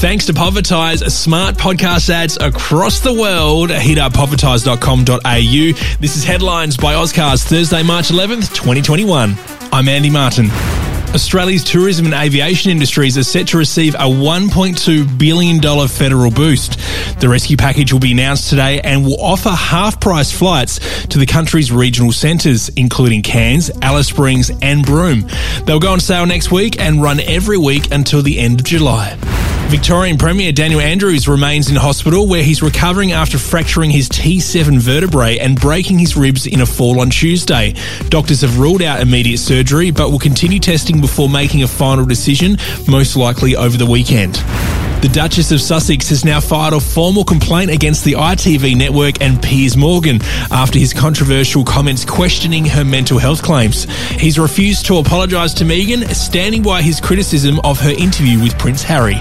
Thanks to Povertize, smart podcast ads across the world. Hit up povertize.com.au. This is Headlines by Auscast, Thursday, March 11th, 2021. I'm Andy Martin. Australia's tourism and aviation industries are set to receive a $1.2 billion federal boost. The rescue package will be announced today and will offer half price flights to the country's regional centres, including Cairns, Alice Springs, and Broome. They'll go on sale next week and run every week until the end of July. Victorian Premier Daniel Andrews remains in hospital where he's recovering after fracturing his T7 vertebrae and breaking his ribs in a fall on Tuesday. Doctors have ruled out immediate surgery but will continue testing before making a final decision, most likely over the weekend. The Duchess of Sussex has now filed a formal complaint against the ITV network and Piers Morgan after his controversial comments questioning her mental health claims. He's refused to apologise to Meghan, standing by his criticism of her interview with Prince Harry.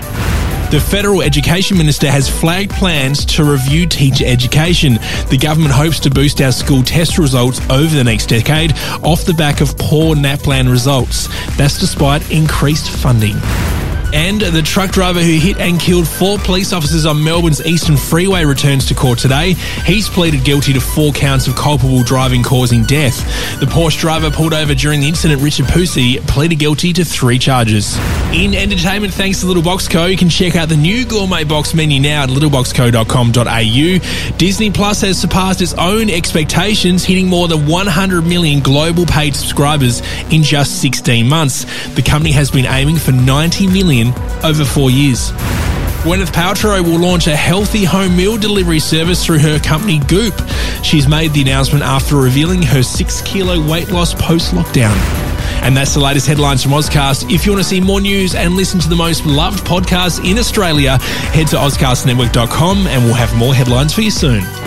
The Federal Education Minister has flagged plans to review teacher education. The government hopes to boost our school test results over the next decade off the back of poor NAPLAN results. That's despite increased funding. And the truck driver who hit and killed four police officers on Melbourne's Eastern Freeway returns to court today. He's pleaded guilty to four counts of culpable driving causing death. The Porsche driver pulled over during the incident, Richard Pusey, pleaded guilty to three charges. In entertainment, thanks to Little Box Co., you can check out the new gourmet box menu now at littleboxco.com.au. Disney Plus has surpassed its own expectations, hitting more than 100 million global paid subscribers in just 16 months. The company has been aiming for 90 million over four years. Gwyneth Paltrow will launch a healthy home meal delivery service through her company Goop. She's made the announcement after revealing her six kilo weight loss post lockdown. And that's the latest headlines from Auscast. If you want to see more news and listen to the most loved podcasts in Australia, head to auscastnetwork.com and we'll have more headlines for you soon.